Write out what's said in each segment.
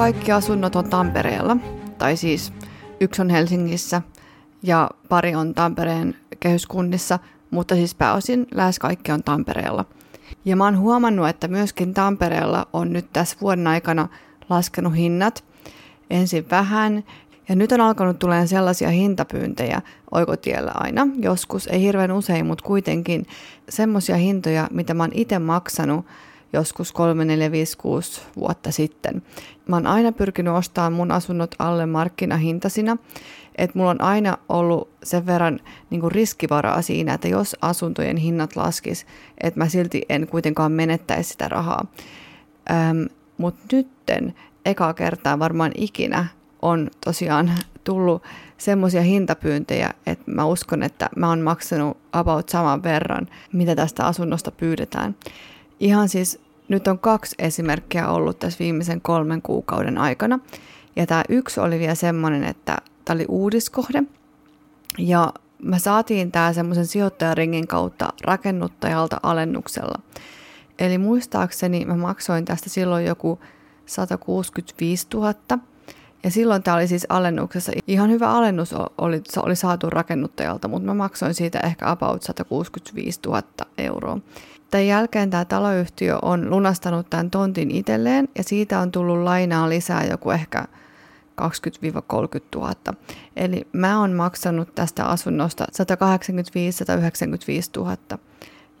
kaikki asunnot on Tampereella, tai siis yksi on Helsingissä ja pari on Tampereen kehyskunnissa, mutta siis pääosin lähes kaikki on Tampereella. Ja mä oon huomannut, että myöskin Tampereella on nyt tässä vuoden aikana laskenut hinnat ensin vähän. Ja nyt on alkanut tulemaan sellaisia hintapyyntejä oikotiellä aina, joskus, ei hirveän usein, mutta kuitenkin semmoisia hintoja, mitä mä oon itse maksanut joskus 3, 4, 5, 6 vuotta sitten. Mä oon aina pyrkinyt ostamaan mun asunnot alle markkinahintasina, että mulla on aina ollut sen verran niin kuin riskivaraa siinä, että jos asuntojen hinnat laskis, että mä silti en kuitenkaan menettäisi sitä rahaa. Ähm, Mutta nytten eka kertaa varmaan ikinä on tosiaan tullut semmoisia hintapyyntejä, että mä uskon, että mä oon maksanut about saman verran, mitä tästä asunnosta pyydetään. Ihan siis nyt on kaksi esimerkkiä ollut tässä viimeisen kolmen kuukauden aikana. Ja tämä yksi oli vielä semmoinen, että tämä oli uudiskohde. Ja mä saatiin tämä semmoisen sijoittajaringin kautta rakennuttajalta alennuksella. Eli muistaakseni mä maksoin tästä silloin joku 165 000. Ja silloin tämä oli siis alennuksessa. Ihan hyvä alennus oli, oli saatu rakennuttajalta, mutta mä maksoin siitä ehkä about 165 000 euroa. Tämän jälkeen tämä taloyhtiö on lunastanut tämän tontin itselleen ja siitä on tullut lainaa lisää joku ehkä 20-30 000. Eli mä oon maksanut tästä asunnosta 185-195 000.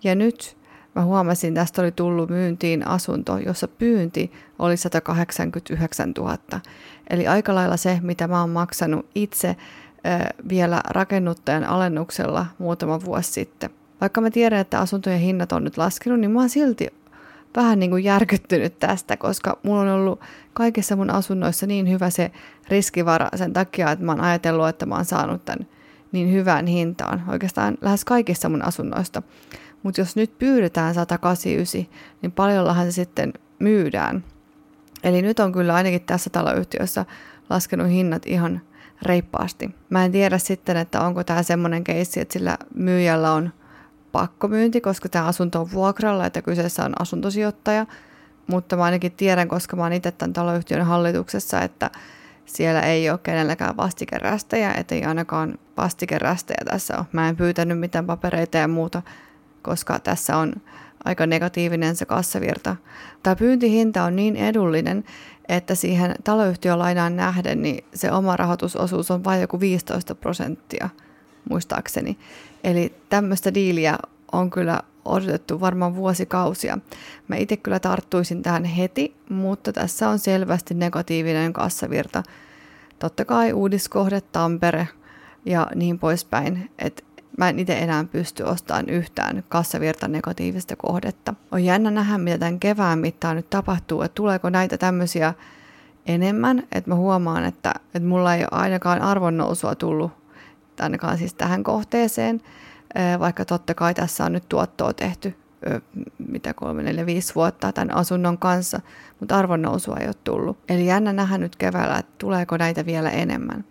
Ja nyt mä huomasin, tästä oli tullut myyntiin asunto, jossa pyynti oli 189 000. Eli aika lailla se, mitä mä oon maksanut itse vielä rakennuttajan alennuksella muutama vuosi sitten. Vaikka mä tiedän, että asuntojen hinnat on nyt laskenut, niin mä oon silti vähän niin kuin järkyttynyt tästä, koska mulla on ollut kaikissa mun asunnoissa niin hyvä se riskivara sen takia, että mä oon ajatellut, että mä oon saanut tämän niin hyvään hintaan oikeastaan lähes kaikissa mun asunnoista. Mutta jos nyt pyydetään 189, niin paljonlahan se sitten myydään. Eli nyt on kyllä ainakin tässä taloyhtiössä laskenut hinnat ihan reippaasti. Mä en tiedä sitten, että onko tämä semmoinen keissi, että sillä myyjällä on pakkomyynti, koska tämä asunto on vuokralla, että kyseessä on asuntosijoittaja. Mutta mä ainakin tiedän, koska mä oon itse tämän taloyhtiön hallituksessa, että siellä ei ole kenelläkään vastikerästäjä, ei ainakaan vastikerästäjä tässä ole. Mä en pyytänyt mitään papereita ja muuta, koska tässä on aika negatiivinen se kassavirta. Tämä pyyntihinta on niin edullinen, että siihen taloyhtiölainaan nähden niin se oma rahoitusosuus on vain joku 15 prosenttia, muistaakseni. Eli tämmöistä diiliä on kyllä odotettu varmaan vuosikausia. Mä itse kyllä tarttuisin tähän heti, mutta tässä on selvästi negatiivinen kassavirta. Totta kai uudiskohde, Tampere ja niin poispäin, että mä en itse enää pysty ostamaan yhtään kassavirta negatiivista kohdetta. On jännä nähdä, mitä tämän kevään mittaan nyt tapahtuu, että tuleeko näitä tämmöisiä enemmän, että mä huomaan, että, että mulla ei ole ainakaan arvonnousua tullut ainakaan siis tähän kohteeseen, vaikka totta kai tässä on nyt tuottoa tehty mitä 3, 4, 5 vuotta tämän asunnon kanssa, mutta arvonnousua ei ole tullut. Eli jännä nähdä nyt keväällä, että tuleeko näitä vielä enemmän.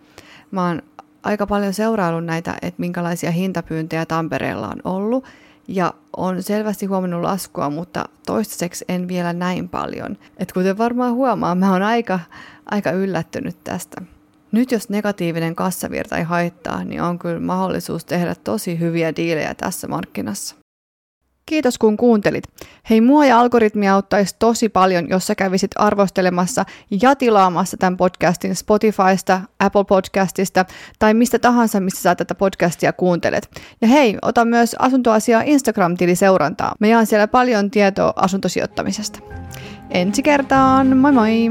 Mä oon aika paljon seuraillut näitä, että minkälaisia hintapyyntejä Tampereella on ollut, ja on selvästi huomannut laskua, mutta toistaiseksi en vielä näin paljon. Et kuten varmaan huomaa, mä oon aika, aika yllättynyt tästä. Nyt jos negatiivinen kassavirta ei haittaa, niin on kyllä mahdollisuus tehdä tosi hyviä diilejä tässä markkinassa. Kiitos kun kuuntelit. Hei, mua ja algoritmia auttaisi tosi paljon, jos sä kävisit arvostelemassa ja tilaamassa tämän podcastin Spotifysta, Apple Podcastista tai mistä tahansa, missä sä tätä podcastia kuuntelet. Ja hei, ota myös asuntoasiaa Instagram-tili seurantaa. Me jaan siellä paljon tietoa asuntosijoittamisesta. Ensi kertaan, moi moi!